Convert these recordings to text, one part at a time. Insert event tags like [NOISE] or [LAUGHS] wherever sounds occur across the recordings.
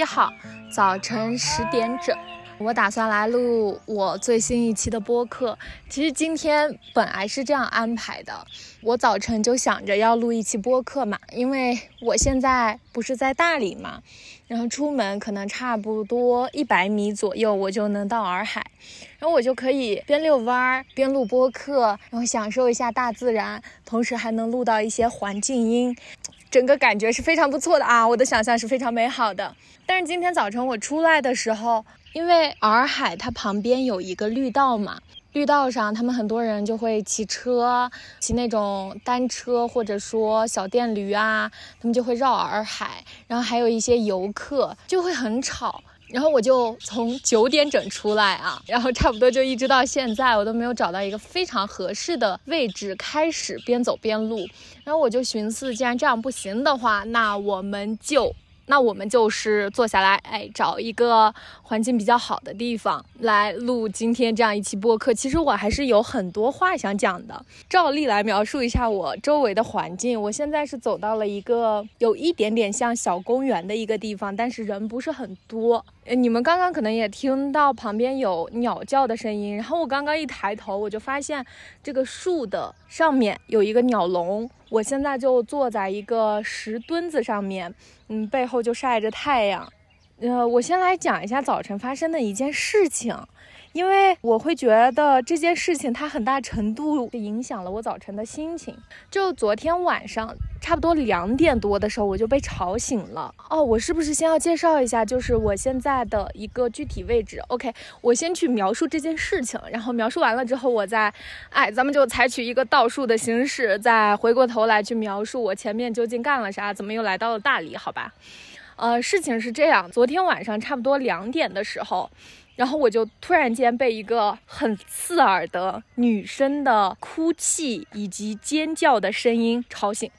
七号早晨十点整。我打算来录我最新一期的播客。其实今天本来是这样安排的，我早晨就想着要录一期播客嘛，因为我现在不是在大理嘛，然后出门可能差不多一百米左右我就能到洱海，然后我就可以边遛弯儿边录播客，然后享受一下大自然，同时还能录到一些环境音。整个感觉是非常不错的啊！我的想象是非常美好的。但是今天早晨我出来的时候，因为洱海它旁边有一个绿道嘛，绿道上他们很多人就会骑车，骑那种单车或者说小电驴啊，他们就会绕洱海，然后还有一些游客就会很吵。然后我就从九点整出来啊，然后差不多就一直到现在，我都没有找到一个非常合适的位置开始边走边录。然后我就寻思，既然这样不行的话，那我们就。那我们就是坐下来，哎，找一个环境比较好的地方来录今天这样一期播客。其实我还是有很多话想讲的。照例来描述一下我周围的环境。我现在是走到了一个有一点点像小公园的一个地方，但是人不是很多。呃，你们刚刚可能也听到旁边有鸟叫的声音。然后我刚刚一抬头，我就发现这个树的上面有一个鸟笼。我现在就坐在一个石墩子上面，嗯，背后就晒着太阳。呃，我先来讲一下早晨发生的一件事情。因为我会觉得这件事情它很大程度影响了我早晨的心情。就昨天晚上差不多两点多的时候，我就被吵醒了。哦，我是不是先要介绍一下，就是我现在的一个具体位置？OK，我先去描述这件事情，然后描述完了之后，我再，哎，咱们就采取一个倒数的形式，再回过头来去描述我前面究竟干了啥，怎么又来到了大理？好吧，呃，事情是这样，昨天晚上差不多两点的时候。然后我就突然间被一个很刺耳的女生的哭泣以及尖叫的声音吵醒。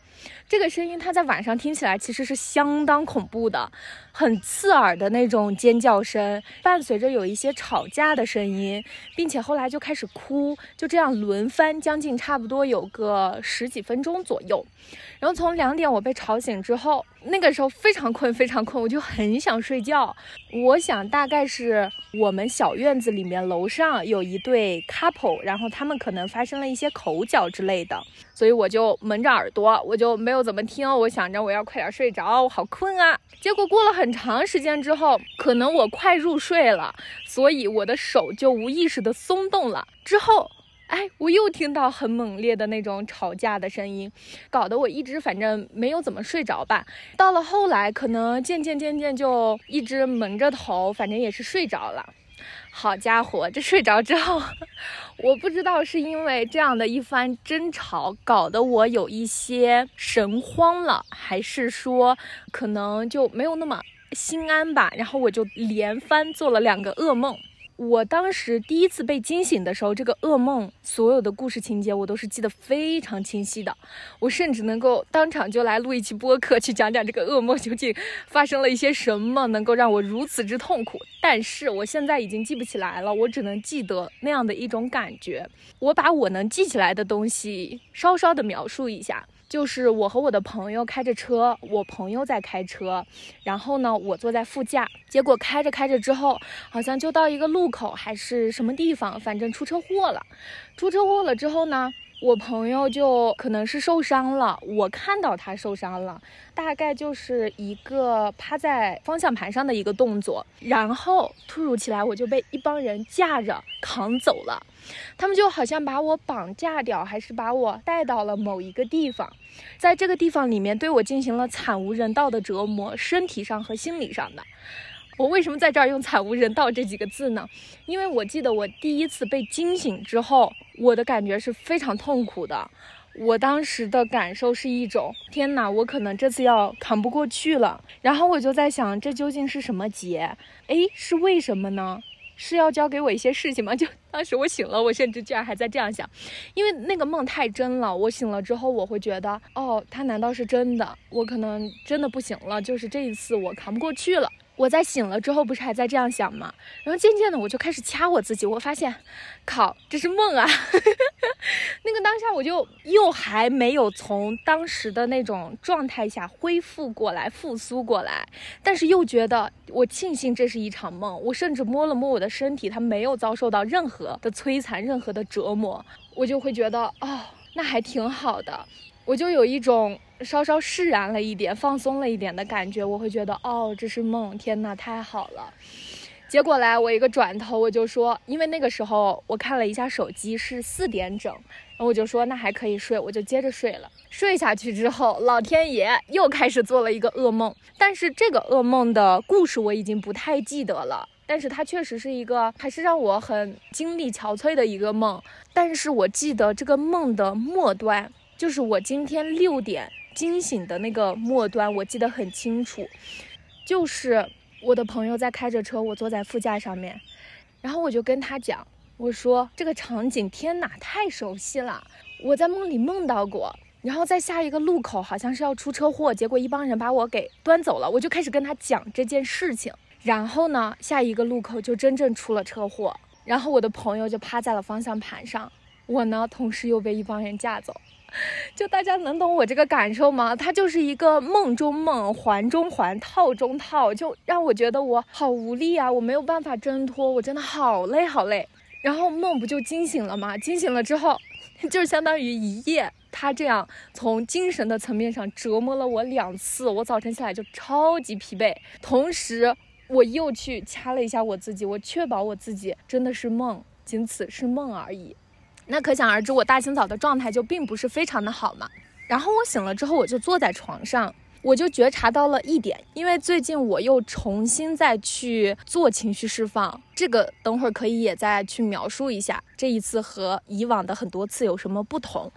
这个声音它在晚上听起来其实是相当恐怖的，很刺耳的那种尖叫声，伴随着有一些吵架的声音，并且后来就开始哭，就这样轮番，将近差不多有个十几分钟左右。然后从两点我被吵醒之后，那个时候非常困，非常困，我就很想睡觉。我想大概是我们小院子里面楼上有一对 couple，然后他们可能发生了一些口角之类的，所以我就蒙着耳朵，我就没有怎么听。我想着我要快点睡着，我好困啊。结果过了很长时间之后，可能我快入睡了，所以我的手就无意识的松动了。之后。哎，我又听到很猛烈的那种吵架的声音，搞得我一直反正没有怎么睡着吧。到了后来，可能渐渐渐渐就一直蒙着头，反正也是睡着了。好家伙，这睡着之后，[LAUGHS] 我不知道是因为这样的一番争吵搞得我有一些神慌了，还是说可能就没有那么心安吧。然后我就连番做了两个噩梦。我当时第一次被惊醒的时候，这个噩梦所有的故事情节我都是记得非常清晰的，我甚至能够当场就来录一期播客，去讲讲这个噩梦究竟发生了一些什么，能够让我如此之痛苦。但是我现在已经记不起来了，我只能记得那样的一种感觉。我把我能记起来的东西稍稍的描述一下。就是我和我的朋友开着车，我朋友在开车，然后呢，我坐在副驾。结果开着开着之后，好像就到一个路口还是什么地方，反正出车祸了。出车祸了之后呢？我朋友就可能是受伤了，我看到他受伤了，大概就是一个趴在方向盘上的一个动作，然后突如其来我就被一帮人架着扛走了，他们就好像把我绑架掉，还是把我带到了某一个地方，在这个地方里面对我进行了惨无人道的折磨，身体上和心理上的。我为什么在这儿用“惨无人道”这几个字呢？因为我记得我第一次被惊醒之后，我的感觉是非常痛苦的。我当时的感受是一种天哪，我可能这次要扛不过去了。然后我就在想，这究竟是什么劫？诶，是为什么呢？是要交给我一些事情吗？就当时我醒了，我甚至居然还在这样想，因为那个梦太真了。我醒了之后，我会觉得，哦，他难道是真的？我可能真的不行了，就是这一次我扛不过去了。我在醒了之后，不是还在这样想吗？然后渐渐的，我就开始掐我自己。我发现，靠，这是梦啊！[LAUGHS] 那个当下，我就又还没有从当时的那种状态下恢复过来、复苏过来，但是又觉得我庆幸这是一场梦。我甚至摸了摸我的身体，它没有遭受到任何的摧残、任何的折磨，我就会觉得，哦，那还挺好的。我就有一种。稍稍释然了一点，放松了一点的感觉，我会觉得哦，这是梦，天哪，太好了。结果来，我一个转头，我就说，因为那个时候我看了一下手机是四点整，然后我就说那还可以睡，我就接着睡了。睡下去之后，老天爷又开始做了一个噩梦，但是这个噩梦的故事我已经不太记得了，但是它确实是一个还是让我很精力憔悴的一个梦。但是我记得这个梦的末端，就是我今天六点。惊醒的那个末端，我记得很清楚，就是我的朋友在开着车，我坐在副驾上面，然后我就跟他讲，我说这个场景，天哪，太熟悉了，我在梦里梦到过。然后在下一个路口，好像是要出车祸，结果一帮人把我给端走了，我就开始跟他讲这件事情。然后呢，下一个路口就真正出了车祸，然后我的朋友就趴在了方向盘上，我呢，同时又被一帮人架走。[LAUGHS] 就大家能懂我这个感受吗？它就是一个梦中梦，环中环，套中套，就让我觉得我好无力啊！我没有办法挣脱，我真的好累好累。然后梦不就惊醒了吗？惊醒了之后，[LAUGHS] 就相当于一夜，他这样从精神的层面上折磨了我两次。我早晨起来就超级疲惫，同时我又去掐了一下我自己，我确保我自己真的是梦，仅此是梦而已。那可想而知，我大清早的状态就并不是非常的好嘛。然后我醒了之后，我就坐在床上，我就觉察到了一点，因为最近我又重新再去做情绪释放，这个等会儿可以也再去描述一下，这一次和以往的很多次有什么不同。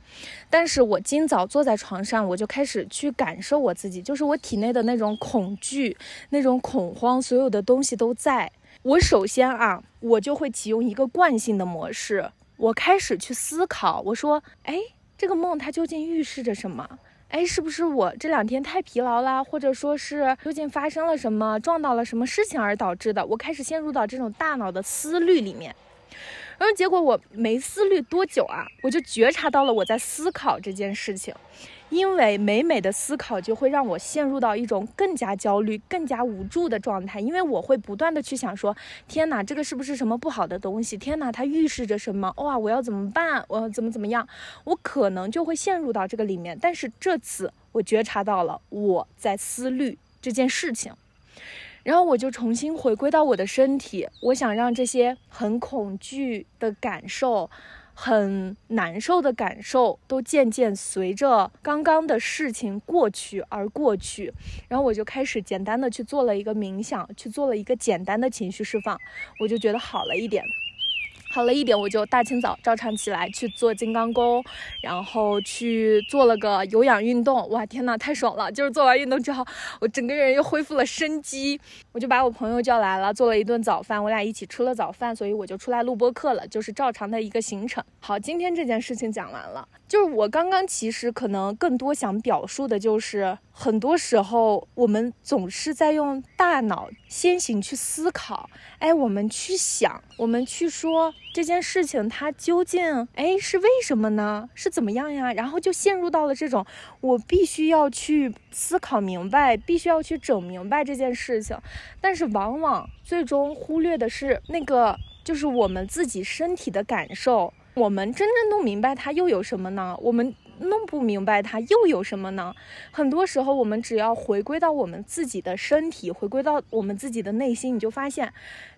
但是我今早坐在床上，我就开始去感受我自己，就是我体内的那种恐惧、那种恐慌，所有的东西都在。我首先啊，我就会启用一个惯性的模式。我开始去思考，我说，哎，这个梦它究竟预示着什么？哎，是不是我这两天太疲劳啦，或者说是究竟发生了什么，撞到了什么事情而导致的？我开始陷入到这种大脑的思虑里面。然后结果我没思虑多久啊，我就觉察到了我在思考这件事情，因为每每的思考就会让我陷入到一种更加焦虑、更加无助的状态，因为我会不断的去想说，天哪，这个是不是什么不好的东西？天哪，它预示着什么？哇，[LAUGHS] 我要怎么办？我要怎么怎么样？我可能就会陷入到这个里面。但是这次我觉察到了我在思虑这件事情。然后我就重新回归到我的身体，我想让这些很恐惧的感受、很难受的感受都渐渐随着刚刚的事情过去而过去。然后我就开始简单的去做了一个冥想，去做了一个简单的情绪释放，我就觉得好了一点。好了一点，我就大清早照常起来去做金刚功，然后去做了个有氧运动。哇，天呐，太爽了！就是做完运动之后，我整个人又恢复了生机。我就把我朋友叫来了，做了一顿早饭，我俩一起吃了早饭，所以我就出来录播课了，就是照常的一个行程。好，今天这件事情讲完了。就是我刚刚其实可能更多想表述的就是，很多时候我们总是在用大脑先行去思考，哎，我们去想，我们去说这件事情它究竟哎是为什么呢？是怎么样呀？然后就陷入到了这种我必须要去思考明白，必须要去整明白这件事情，但是往往最终忽略的是那个就是我们自己身体的感受。我们真正弄明白它又有什么呢？我们弄不明白它又有什么呢？很多时候，我们只要回归到我们自己的身体，回归到我们自己的内心，你就发现，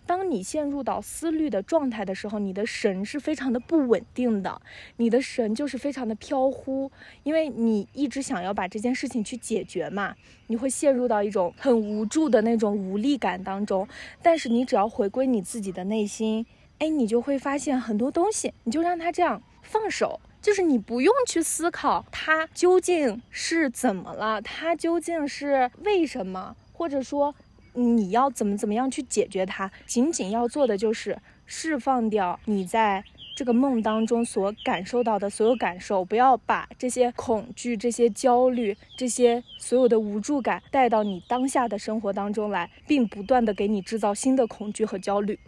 当你陷入到思虑的状态的时候，你的神是非常的不稳定的，你的神就是非常的飘忽，因为你一直想要把这件事情去解决嘛，你会陷入到一种很无助的那种无力感当中。但是你只要回归你自己的内心。哎，你就会发现很多东西，你就让它这样放手，就是你不用去思考他究竟是怎么了，他究竟是为什么，或者说你要怎么怎么样去解决它，仅仅要做的就是释放掉你在这个梦当中所感受到的所有感受，不要把这些恐惧、这些焦虑、这些所有的无助感带到你当下的生活当中来，并不断的给你制造新的恐惧和焦虑。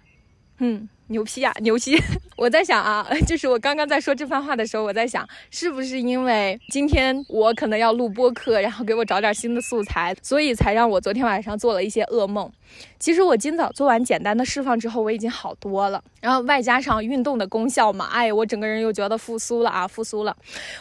嗯，牛批呀，牛批！[LAUGHS] 我在想啊，[LAUGHS] 就是我刚刚在说这番话的时候，我在想，是不是因为今天我可能要录播课，然后给我找点新的素材，所以才让我昨天晚上做了一些噩梦。其实我今早做完简单的释放之后，我已经好多了。然后外加上运动的功效嘛，哎，我整个人又觉得复苏了啊，复苏了。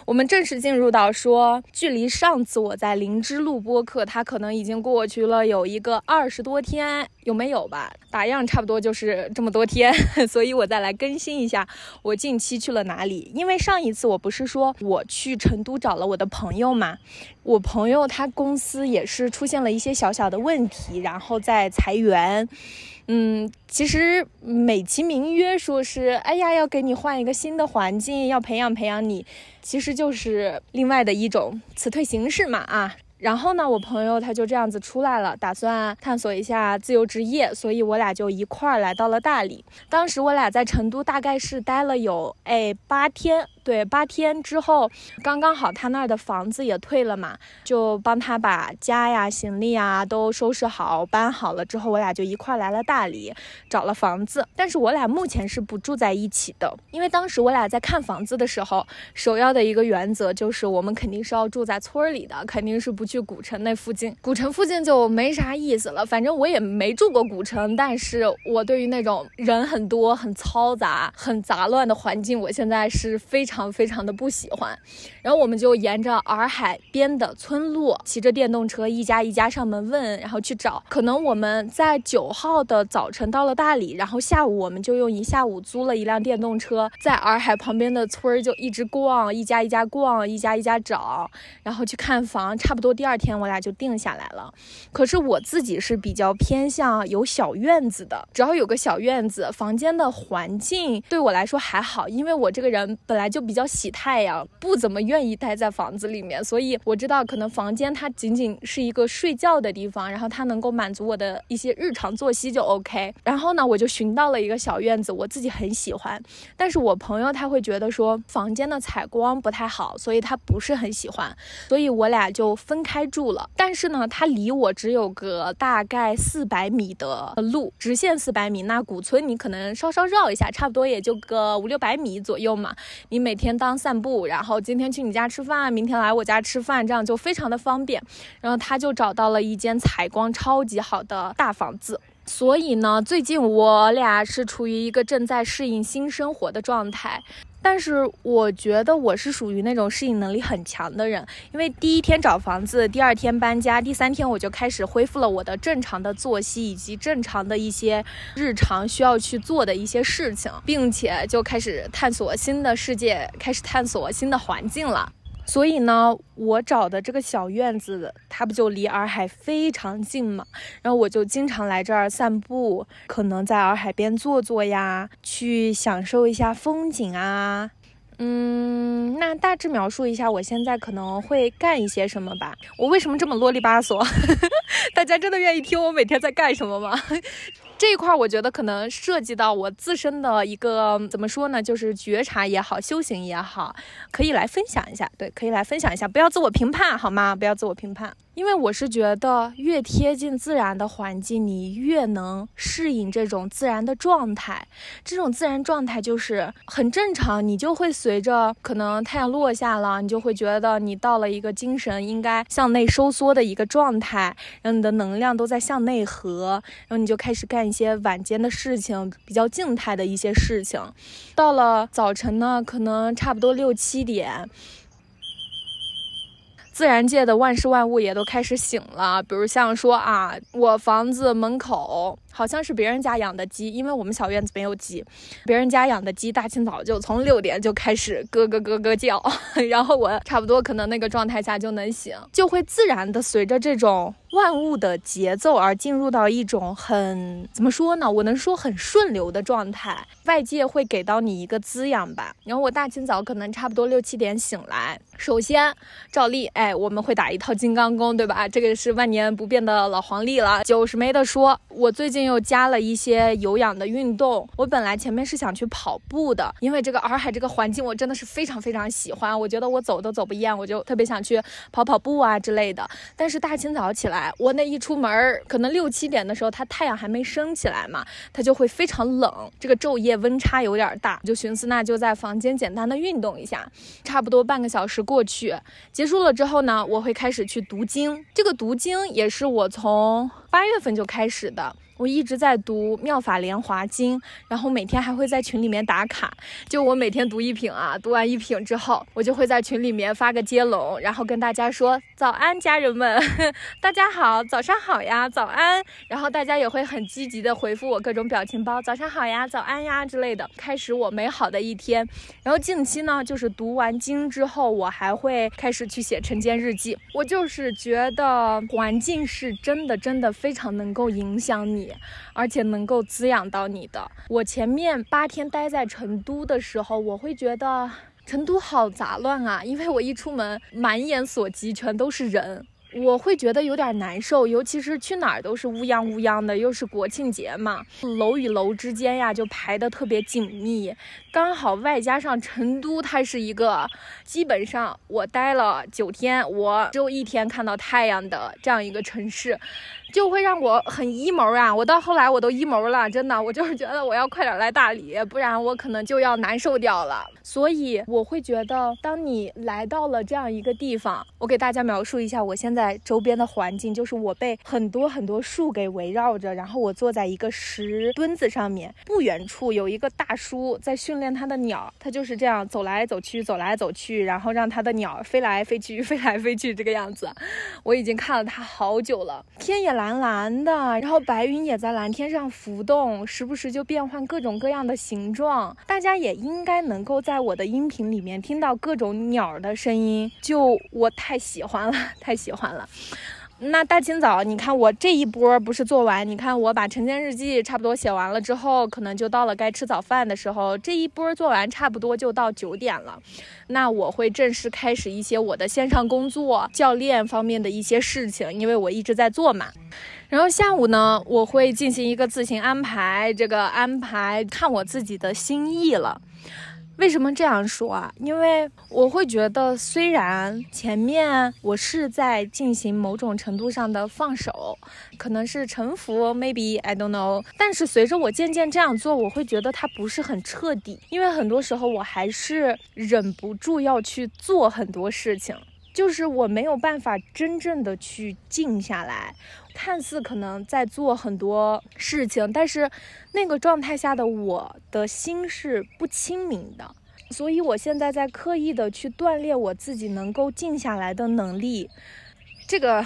我们正式进入到说，距离上次我在灵芝录播课，它可能已经过去了有一个二十多天，有没有吧？打样差不多就是这么多天，[LAUGHS] 所以我再来更新一下我近期去了哪里。因为上一次我不是说我去成都找了我的朋友嘛，我朋友他公司也是出现了一些小小的问题，然后在裁员。嗯，其实美其名曰说是，哎呀，要给你换一个新的环境，要培养培养你，其实就是另外的一种辞退形式嘛啊。然后呢，我朋友他就这样子出来了，打算探索一下自由职业，所以我俩就一块儿来到了大理。当时我俩在成都大概是待了有哎八天。对，八天之后，刚刚好他那儿的房子也退了嘛，就帮他把家呀、行李啊都收拾好、搬好了之后，我俩就一块来了大理，找了房子。但是我俩目前是不住在一起的，因为当时我俩在看房子的时候，首要的一个原则就是我们肯定是要住在村里的，肯定是不去古城那附近。古城附近就没啥意思了。反正我也没住过古城，但是我对于那种人很多、很嘈杂、很杂乱的环境，我现在是非常。常非常的不喜欢，然后我们就沿着洱海边的村路，骑着电动车一家一家上门问，然后去找。可能我们在九号的早晨到了大理，然后下午我们就用一下午租了一辆电动车，在洱海旁边的村儿就一直逛，一家一家逛，一家一家找，然后去看房。差不多第二天我俩就定下来了。可是我自己是比较偏向有小院子的，只要有个小院子，房间的环境对我来说还好，因为我这个人本来就。比较喜太阳，不怎么愿意待在房子里面，所以我知道可能房间它仅仅是一个睡觉的地方，然后它能够满足我的一些日常作息就 OK。然后呢，我就寻到了一个小院子，我自己很喜欢，但是我朋友他会觉得说房间的采光不太好，所以他不是很喜欢，所以我俩就分开住了。但是呢，他离我只有个大概四百米的路，直线四百米。那古村你可能稍稍绕一下，差不多也就个五六百米左右嘛。你每天当散步，然后今天去你家吃饭，明天来我家吃饭，这样就非常的方便。然后他就找到了一间采光超级好的大房子。所以呢，最近我俩是处于一个正在适应新生活的状态。但是我觉得我是属于那种适应能力很强的人，因为第一天找房子，第二天搬家，第三天我就开始恢复了我的正常的作息以及正常的一些日常需要去做的一些事情，并且就开始探索新的世界，开始探索新的环境了。所以呢，我找的这个小院子，它不就离洱海非常近嘛？然后我就经常来这儿散步，可能在洱海边坐坐呀，去享受一下风景啊。嗯，那大致描述一下我现在可能会干一些什么吧。我为什么这么啰里吧嗦？[LAUGHS] 大家真的愿意听我每天在干什么吗？这一块我觉得可能涉及到我自身的一个怎么说呢，就是觉察也好，修行也好，可以来分享一下。对，可以来分享一下，不要自我评判，好吗？不要自我评判。因为我是觉得，越贴近自然的环境，你越能适应这种自然的状态。这种自然状态就是很正常，你就会随着可能太阳落下了，你就会觉得你到了一个精神应该向内收缩的一个状态，然后你的能量都在向内合，然后你就开始干一些晚间的事情，比较静态的一些事情。到了早晨呢，可能差不多六七点。自然界的万事万物也都开始醒了，比如像说啊，我房子门口。好像是别人家养的鸡，因为我们小院子没有鸡，别人家养的鸡大清早就从六点就开始咯咯咯咯叫，[LAUGHS] 然后我差不多可能那个状态下就能醒，就会自然的随着这种万物的节奏而进入到一种很怎么说呢？我能说很顺流的状态，外界会给到你一个滋养吧。然后我大清早可能差不多六七点醒来，首先照例哎，我们会打一套金刚功，对吧？这个是万年不变的老黄历了，就是没得说。我最近。又加了一些有氧的运动。我本来前面是想去跑步的，因为这个洱海这个环境我真的是非常非常喜欢，我觉得我走都走不厌，我就特别想去跑跑步啊之类的。但是大清早起来，我那一出门儿，可能六七点的时候，它太阳还没升起来嘛，它就会非常冷，这个昼夜温差有点大，就寻思那就在房间简单的运动一下，差不多半个小时过去，结束了之后呢，我会开始去读经。这个读经也是我从八月份就开始的。我一直在读《妙法莲华经》，然后每天还会在群里面打卡。就我每天读一品啊，读完一品之后，我就会在群里面发个接龙，然后跟大家说早安，家人们，[LAUGHS] 大家好，早上好呀，早安。然后大家也会很积极的回复我各种表情包，早上好呀，早安呀之类的，开始我美好的一天。然后近期呢，就是读完经之后，我还会开始去写晨间日记。我就是觉得环境是真的，真的非常能够影响你。而且能够滋养到你的。我前面八天待在成都的时候，我会觉得成都好杂乱啊，因为我一出门，满眼所及全都是人。我会觉得有点难受，尤其是去哪儿都是乌泱乌泱的，又是国庆节嘛，楼与楼之间呀就排得特别紧密，刚好外加上成都，它是一个基本上我待了九天，我只有一天看到太阳的这样一个城市，就会让我很 emo 啊！我到后来我都 emo 了，真的，我就是觉得我要快点来大理，不然我可能就要难受掉了。所以我会觉得，当你来到了这样一个地方，我给大家描述一下我现在。在周边的环境，就是我被很多很多树给围绕着，然后我坐在一个石墩子上面，不远处有一个大叔在训练他的鸟，他就是这样走来走去，走来走去，然后让他的鸟飞来飞去，飞来飞去这个样子。我已经看了他好久了，天也蓝蓝的，然后白云也在蓝天上浮动，时不时就变换各种各样的形状。大家也应该能够在我的音频里面听到各种鸟的声音，就我太喜欢了，太喜欢了。那大清早，你看我这一波不是做完？你看我把晨间日记差不多写完了之后，可能就到了该吃早饭的时候。这一波做完，差不多就到九点了。那我会正式开始一些我的线上工作、教练方面的一些事情，因为我一直在做嘛。然后下午呢，我会进行一个自行安排，这个安排看我自己的心意了。为什么这样说啊？因为我会觉得，虽然前面我是在进行某种程度上的放手，可能是臣服，maybe I don't know。但是随着我渐渐这样做，我会觉得它不是很彻底，因为很多时候我还是忍不住要去做很多事情。就是我没有办法真正的去静下来，看似可能在做很多事情，但是那个状态下的我的心是不清明的，所以我现在在刻意的去锻炼我自己能够静下来的能力，这个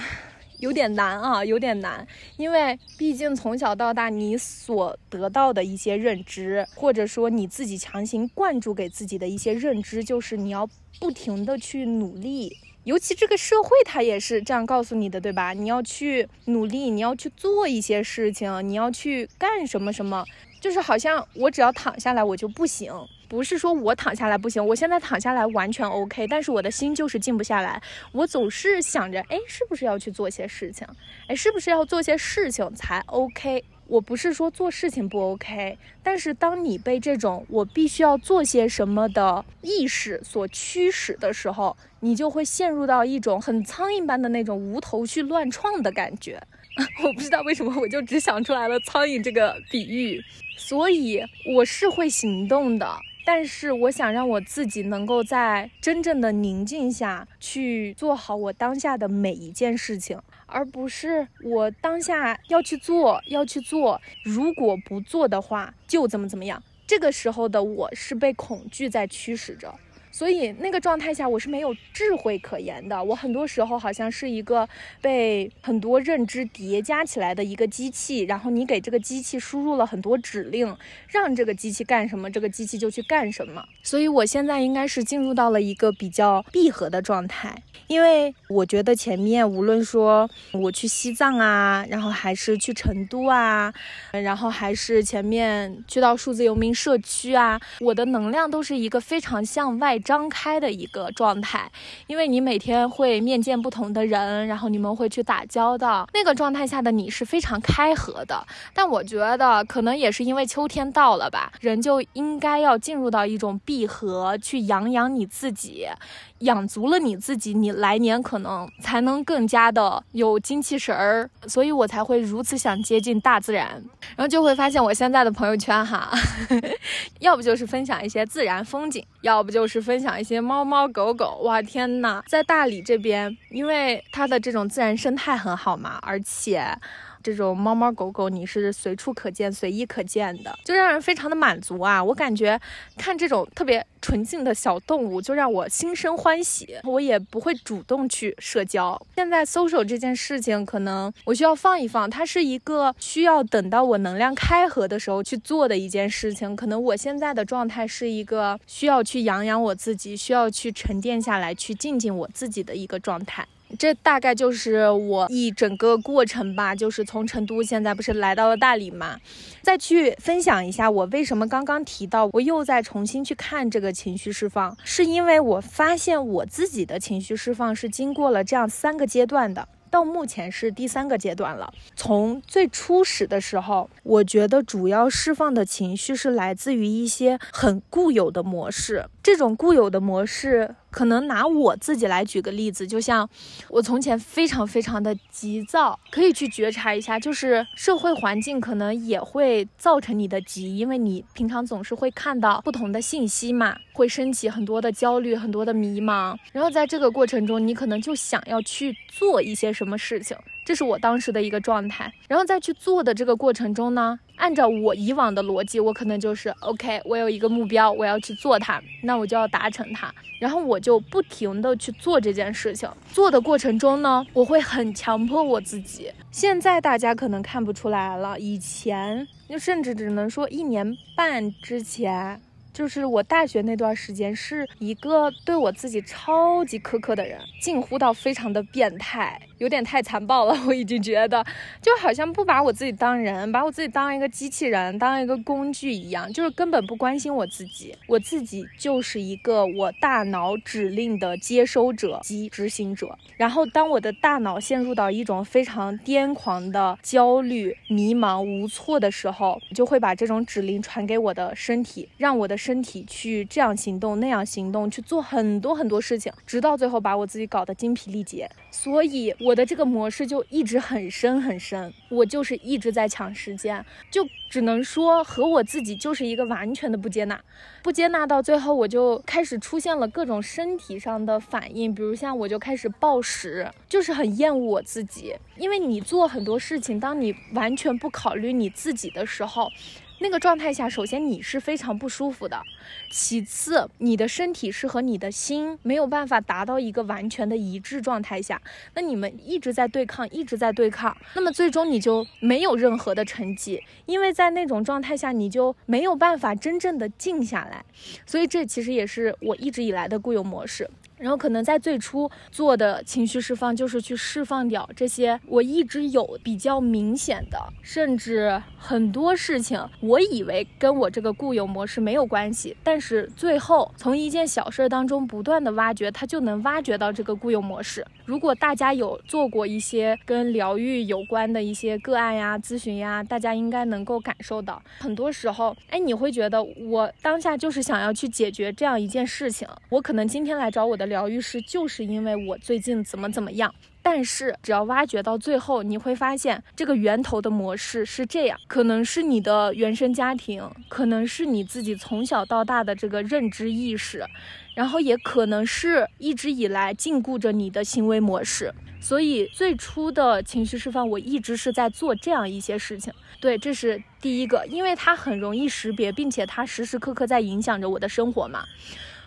有点难啊，有点难，因为毕竟从小到大你所得到的一些认知，或者说你自己强行灌注给自己的一些认知，就是你要不停的去努力。尤其这个社会，它也是这样告诉你的，对吧？你要去努力，你要去做一些事情，你要去干什么什么，就是好像我只要躺下来，我就不行。不是说我躺下来不行，我现在躺下来完全 OK，但是我的心就是静不下来。我总是想着，哎，是不是要去做些事情？哎，是不是要做些事情才 OK？我不是说做事情不 OK，但是当你被这种我必须要做些什么的意识所驱使的时候，你就会陷入到一种很苍蝇般的那种无头绪乱撞的感觉。[LAUGHS] 我不知道为什么，我就只想出来了苍蝇这个比喻，所以我是会行动的。但是我想让我自己能够在真正的宁静下去做好我当下的每一件事情，而不是我当下要去做，要去做。如果不做的话，就怎么怎么样。这个时候的我是被恐惧在驱使着。所以那个状态下，我是没有智慧可言的。我很多时候好像是一个被很多认知叠加起来的一个机器，然后你给这个机器输入了很多指令，让这个机器干什么，这个机器就去干什么。所以我现在应该是进入到了一个比较闭合的状态，因为我觉得前面无论说我去西藏啊，然后还是去成都啊，然后还是前面去到数字游民社区啊，我的能量都是一个非常向外。张开的一个状态，因为你每天会面见不同的人，然后你们会去打交道，那个状态下的你是非常开合的。但我觉得可能也是因为秋天到了吧，人就应该要进入到一种闭合，去养养你自己。养足了你自己，你来年可能才能更加的有精气神儿，所以我才会如此想接近大自然。然后就会发现我现在的朋友圈哈，[LAUGHS] 要不就是分享一些自然风景，要不就是分享一些猫猫狗狗。哇天呐，在大理这边，因为它的这种自然生态很好嘛，而且。这种猫猫狗狗你是随处可见、随意可见的，就让人非常的满足啊！我感觉看这种特别纯净的小动物，就让我心生欢喜。我也不会主动去社交。现在搜索这件事情，可能我需要放一放，它是一个需要等到我能量开合的时候去做的一件事情。可能我现在的状态是一个需要去养养我自己，需要去沉淀下来，去静静我自己的一个状态。这大概就是我一整个过程吧，就是从成都现在不是来到了大理嘛，再去分享一下我为什么刚刚提到我又在重新去看这个情绪释放，是因为我发现我自己的情绪释放是经过了这样三个阶段的。到目前是第三个阶段了。从最初始的时候，我觉得主要释放的情绪是来自于一些很固有的模式。这种固有的模式，可能拿我自己来举个例子，就像我从前非常非常的急躁，可以去觉察一下，就是社会环境可能也会造成你的急，因为你平常总是会看到不同的信息嘛，会升起很多的焦虑，很多的迷茫。然后在这个过程中，你可能就想要去做一些。什么事情？这是我当时的一个状态。然后在去做的这个过程中呢，按照我以往的逻辑，我可能就是 OK，我有一个目标，我要去做它，那我就要达成它。然后我就不停的去做这件事情。做的过程中呢，我会很强迫我自己。现在大家可能看不出来了，以前就甚至只能说一年半之前。就是我大学那段时间是一个对我自己超级苛刻的人，近乎到非常的变态，有点太残暴了。[LAUGHS] 我已经觉得，就好像不把我自己当人，把我自己当一个机器人，当一个工具一样，就是根本不关心我自己。我自己就是一个我大脑指令的接收者及执行者。然后当我的大脑陷入到一种非常癫狂的焦虑、迷茫、无措的时候，就会把这种指令传给我的身体，让我的。身体去这样行动那样行动，去做很多很多事情，直到最后把我自己搞得精疲力竭。所以我的这个模式就一直很深很深，我就是一直在抢时间，就只能说和我自己就是一个完全的不接纳，不接纳到最后我就开始出现了各种身体上的反应，比如像我就开始暴食，就是很厌恶我自己，因为你做很多事情，当你完全不考虑你自己的时候。那个状态下，首先你是非常不舒服的，其次你的身体是和你的心没有办法达到一个完全的一致状态下，那你们一直在对抗，一直在对抗，那么最终你就没有任何的成绩，因为在那种状态下你就没有办法真正的静下来，所以这其实也是我一直以来的固有模式。然后可能在最初做的情绪释放，就是去释放掉这些我一直有比较明显的，甚至很多事情，我以为跟我这个固有模式没有关系，但是最后从一件小事当中不断的挖掘，它就能挖掘到这个固有模式。如果大家有做过一些跟疗愈有关的一些个案呀、咨询呀，大家应该能够感受到，很多时候，哎，你会觉得我当下就是想要去解决这样一件事情，我可能今天来找我的。疗愈师就是因为我最近怎么怎么样，但是只要挖掘到最后，你会发现这个源头的模式是这样，可能是你的原生家庭，可能是你自己从小到大的这个认知意识，然后也可能是一直以来禁锢着你的行为模式。所以最初的情绪释放，我一直是在做这样一些事情。对，这是第一个，因为它很容易识别，并且它时时刻刻在影响着我的生活嘛。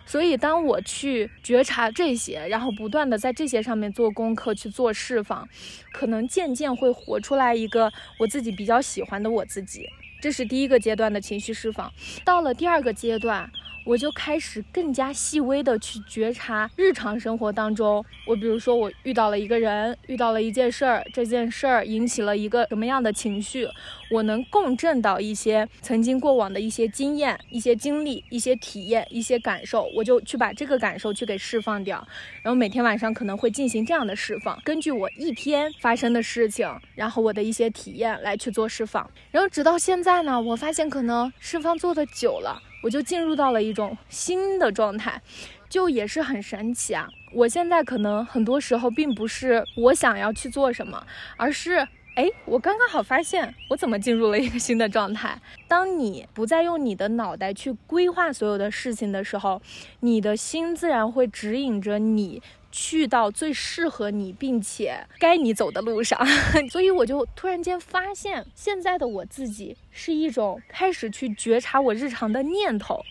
所以，当我去觉察这些，然后不断的在这些上面做功课，去做释放，可能渐渐会活出来一个我自己比较喜欢的我自己。这是第一个阶段的情绪释放。到了第二个阶段，我就开始更加细微的去觉察日常生活当中，我比如说我遇到了一个人，遇到了一件事儿，这件事儿引起了一个什么样的情绪，我能共振到一些曾经过往的一些经验、一些经历、一些体验、一些感受，我就去把这个感受去给释放掉，然后每天晚上可能会进行这样的释放，根据我一天发生的事情，然后我的一些体验来去做释放，然后直到现在呢，我发现可能释放做的久了。我就进入到了一种新的状态，就也是很神奇啊！我现在可能很多时候并不是我想要去做什么，而是哎，我刚刚好发现我怎么进入了一个新的状态。当你不再用你的脑袋去规划所有的事情的时候，你的心自然会指引着你。去到最适合你并且该你走的路上，[LAUGHS] 所以我就突然间发现，现在的我自己是一种开始去觉察我日常的念头。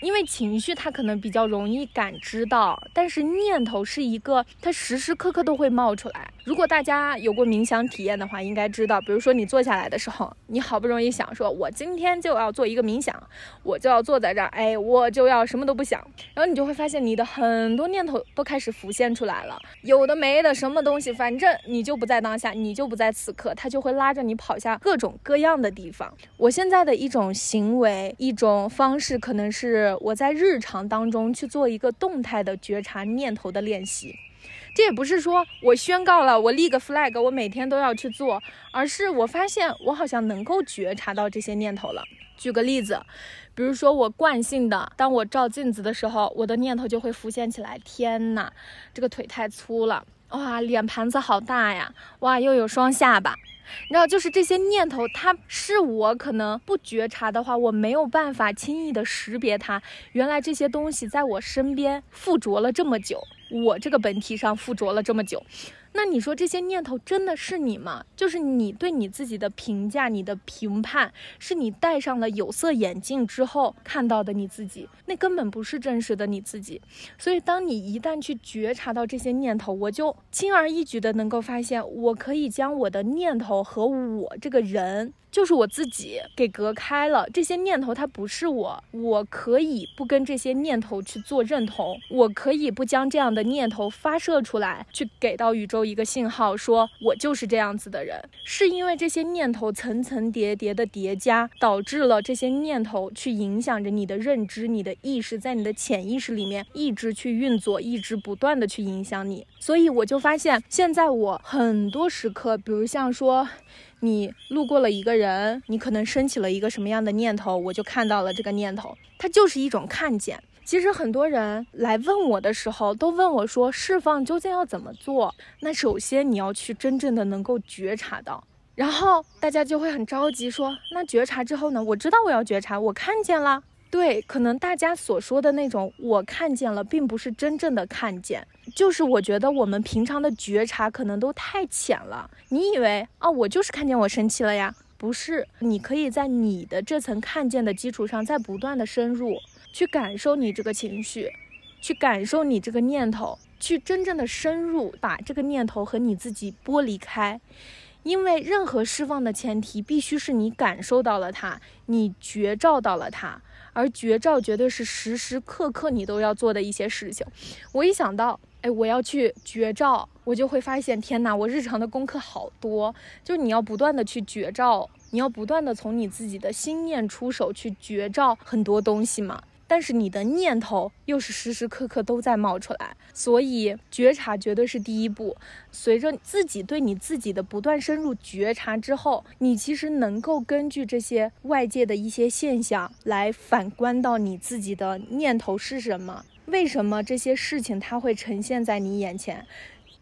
因为情绪它可能比较容易感知到，但是念头是一个，它时时刻刻都会冒出来。如果大家有过冥想体验的话，应该知道，比如说你坐下来的时候，你好不容易想说，我今天就要做一个冥想，我就要坐在这儿，哎，我就要什么都不想，然后你就会发现你的很多念头都开始浮现出来了，有的没的什么东西，反正你就不在当下，你就不在此刻，它就会拉着你跑向各种各样的地方。我现在的一种行为，一种方式，可能是我在日常当中去做一个动态的觉察念头的练习，这也不是说我宣告了，我立个 flag，我每天都要去做，而是我发现我好像能够觉察到这些念头了。举个例子，比如说我惯性的，当我照镜子的时候，我的念头就会浮现起来：天哪，这个腿太粗了，哇，脸盘子好大呀，哇，又有双下巴。你知道就是这些念头，它是我可能不觉察的话，我没有办法轻易的识别它。原来这些东西在我身边附着了这么久，我这个本体上附着了这么久。那你说这些念头真的是你吗？就是你对你自己的评价、你的评判，是你戴上了有色眼镜之后看到的你自己，那根本不是真实的你自己。所以，当你一旦去觉察到这些念头，我就轻而易举的能够发现，我可以将我的念头和我这个人。就是我自己给隔开了这些念头，它不是我，我可以不跟这些念头去做认同，我可以不将这样的念头发射出来，去给到宇宙一个信号，说我就是这样子的人。是因为这些念头层层叠叠的叠加，导致了这些念头去影响着你的认知、你的意识，在你的潜意识里面一直去运作，一直不断的去影响你。所以我就发现，现在我很多时刻，比如像说。你路过了一个人，你可能升起了一个什么样的念头，我就看到了这个念头，它就是一种看见。其实很多人来问我的时候，都问我说，释放究竟要怎么做？那首先你要去真正的能够觉察到，然后大家就会很着急说，那觉察之后呢？我知道我要觉察，我看见了。对，可能大家所说的那种我看见了，并不是真正的看见，就是我觉得我们平常的觉察可能都太浅了。你以为哦，我就是看见我生气了呀？不是，你可以在你的这层看见的基础上，再不断的深入，去感受你这个情绪，去感受你这个念头，去真正的深入，把这个念头和你自己剥离开。因为任何释放的前提，必须是你感受到了它，你觉照到了它。而觉照绝对是时时刻刻你都要做的一些事情。我一想到，哎，我要去觉照，我就会发现，天哪，我日常的功课好多。就是你要不断的去觉照，你要不断的从你自己的心念出手去觉照很多东西嘛。但是你的念头又是时时刻刻都在冒出来，所以觉察绝对是第一步。随着自己对你自己的不断深入觉察之后，你其实能够根据这些外界的一些现象来反观到你自己的念头是什么，为什么这些事情它会呈现在你眼前，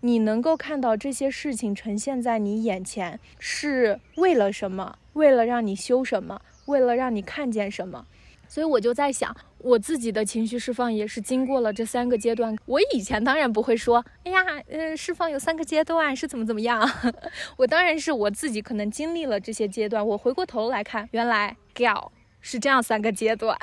你能够看到这些事情呈现在你眼前是为了什么？为了让你修什么？为了让你看见什么？所以我就在想，我自己的情绪释放也是经过了这三个阶段。我以前当然不会说，哎呀，嗯，释放有三个阶段是怎么怎么样。[LAUGHS] 我当然是我自己可能经历了这些阶段，我回过头来看，原来 gal 是这样三个阶段。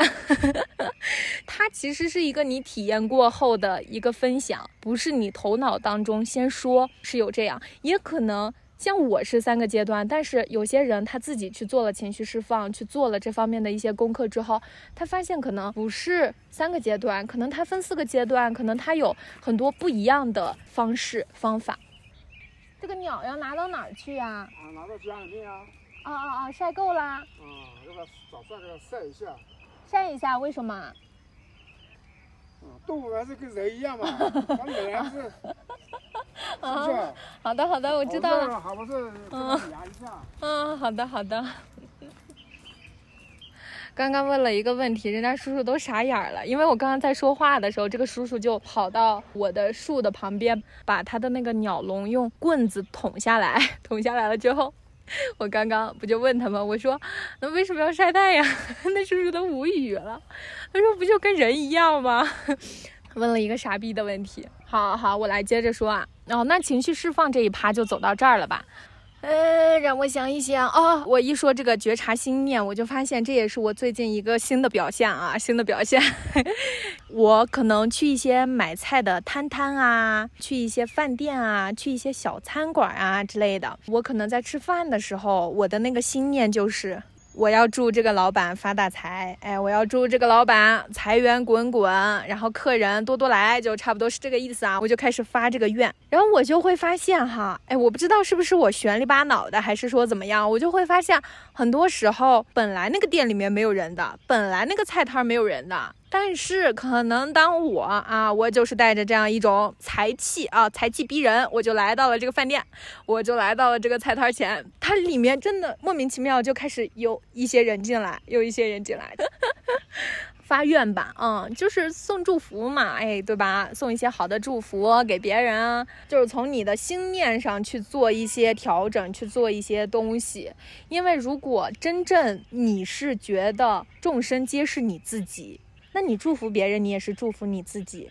[LAUGHS] 它其实是一个你体验过后的一个分享，不是你头脑当中先说是有这样，也可能。像我是三个阶段，但是有些人他自己去做了情绪释放，去做了这方面的一些功课之后，他发现可能不是三个阶段，可能他分四个阶段，可能他有很多不一样的方式方法。这个鸟要拿到哪儿去呀、啊，拿到家里面啊，啊啊啊！晒够啦，嗯，要把早上给它晒一下。晒一下，为什么？嗯，动物还是跟人一样嘛，[LAUGHS] 它冷还是，[LAUGHS] 是不是？啊，好的好的，我知道了。[LAUGHS] 好热了，还不是好的好的。刚刚问了一个问题，人家叔叔都傻眼了，因为我刚刚在说话的时候，这个叔叔就跑到我的树的旁边，把他的那个鸟笼用棍子捅下来，捅下来了之后，[LAUGHS] 我刚刚不就问他吗？我说那为什么要晒太阳？[LAUGHS] 那叔叔都无语了，他说不就跟人一样吗？[LAUGHS] 问了一个傻逼的问题。好好，我来接着说啊。哦，那情绪释放这一趴就走到这儿了吧？呃，让我想一想哦。我一说这个觉察心念，我就发现这也是我最近一个新的表现啊，新的表现。[LAUGHS] 我可能去一些买菜的摊摊啊，去一些饭店啊，去一些小餐馆啊之类的。我可能在吃饭的时候，我的那个心念就是。我要祝这个老板发大财，哎，我要祝这个老板财源滚滚，然后客人多多来，就差不多是这个意思啊。我就开始发这个愿，然后我就会发现哈，哎，我不知道是不是我旋里巴脑的，还是说怎么样，我就会发现很多时候本来那个店里面没有人的，本来那个菜摊没有人的。但是可能当我啊，我就是带着这样一种财气啊，财气逼人，我就来到了这个饭店，我就来到了这个菜摊前，它里面真的莫名其妙就开始有一些人进来，有一些人进来。[LAUGHS] 发愿吧，嗯，就是送祝福嘛，哎，对吧？送一些好的祝福给别人，就是从你的心念上去做一些调整，去做一些东西。因为如果真正你是觉得众生皆是你自己，那你祝福别人，你也是祝福你自己。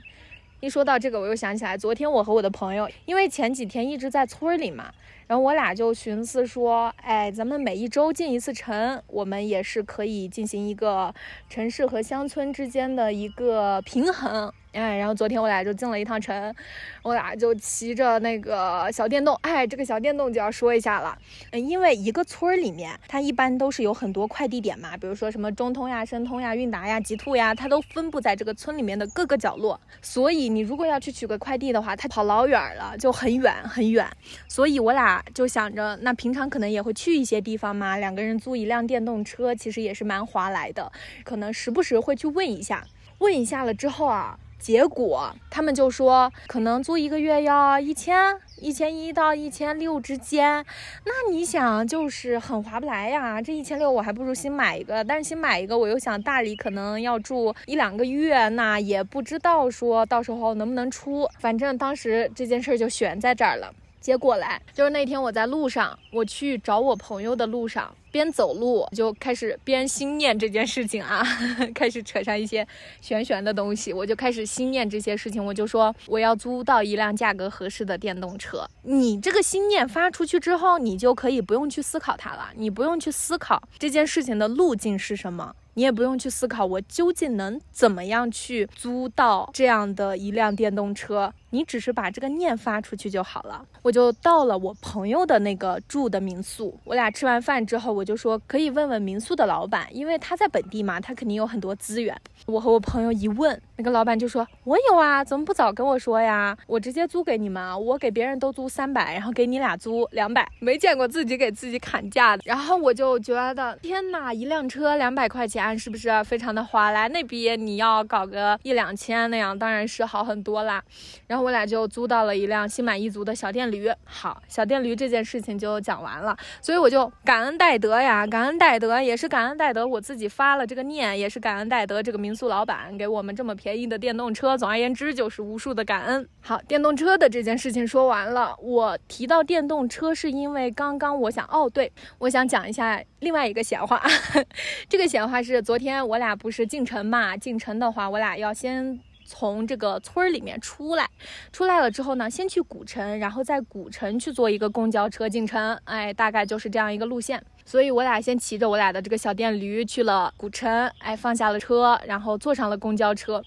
一说到这个，我又想起来，昨天我和我的朋友，因为前几天一直在村里嘛，然后我俩就寻思说，哎，咱们每一周进一次城，我们也是可以进行一个城市和乡村之间的一个平衡。哎，然后昨天我俩就进了一趟城，我俩就骑着那个小电动。哎，这个小电动就要说一下了，嗯，因为一个村儿里面，它一般都是有很多快递点嘛，比如说什么中通呀、申通呀、韵达呀、极兔呀，它都分布在这个村里面的各个角落。所以你如果要去取个快递的话，它跑老远了，就很远很远。所以我俩就想着，那平常可能也会去一些地方嘛，两个人租一辆电动车，其实也是蛮划来的，可能时不时会去问一下。问一下了之后啊。结果他们就说，可能租一个月要一千一千一到一千六之间。那你想，就是很划不来呀。这一千六我还不如新买一个，但是新买一个我又想大理可能要住一两个月，那也不知道说到时候能不能出。反正当时这件事就悬在这儿了。结果来，就是那天我在路上，我去找我朋友的路上，边走路就开始边心念这件事情啊，[LAUGHS] 开始扯上一些玄玄的东西，我就开始心念这些事情，我就说我要租到一辆价格合适的电动车。你这个心念发出去之后，你就可以不用去思考它了，你不用去思考这件事情的路径是什么。你也不用去思考我究竟能怎么样去租到这样的一辆电动车，你只是把这个念发出去就好了。我就到了我朋友的那个住的民宿，我俩吃完饭之后，我就说可以问问民宿的老板，因为他在本地嘛，他肯定有很多资源。我和我朋友一问，那个老板就说：“我有啊，怎么不早跟我说呀？我直接租给你们啊，我给别人都租三百，然后给你俩租两百，没见过自己给自己砍价的。”然后我就觉得，天哪，一辆车两百块钱，是不是非常的划来？那比你要搞个一两千那样，当然是好很多啦。然后我俩就租到了一辆心满意足的小电驴。好，小电驴这件事情就讲完了，所以我就感恩戴德呀，感恩戴德，也是感恩戴德，我自己发了这个念，也是感恩戴德这个民宿老板给我们这么便宜的电动车。总而言之，就是无数的感恩。好，电动车的这件事情说完了。我提到电动车，是因为刚刚我想，哦，对，我想讲一下另外一个闲话。[LAUGHS] 这个闲话是昨天我俩不是进城嘛？进城的话，我俩要先。从这个村儿里面出来，出来了之后呢，先去古城，然后在古城去坐一个公交车进城，哎，大概就是这样一个路线。所以我俩先骑着我俩的这个小电驴去了古城，哎，放下了车，然后坐上了公交车。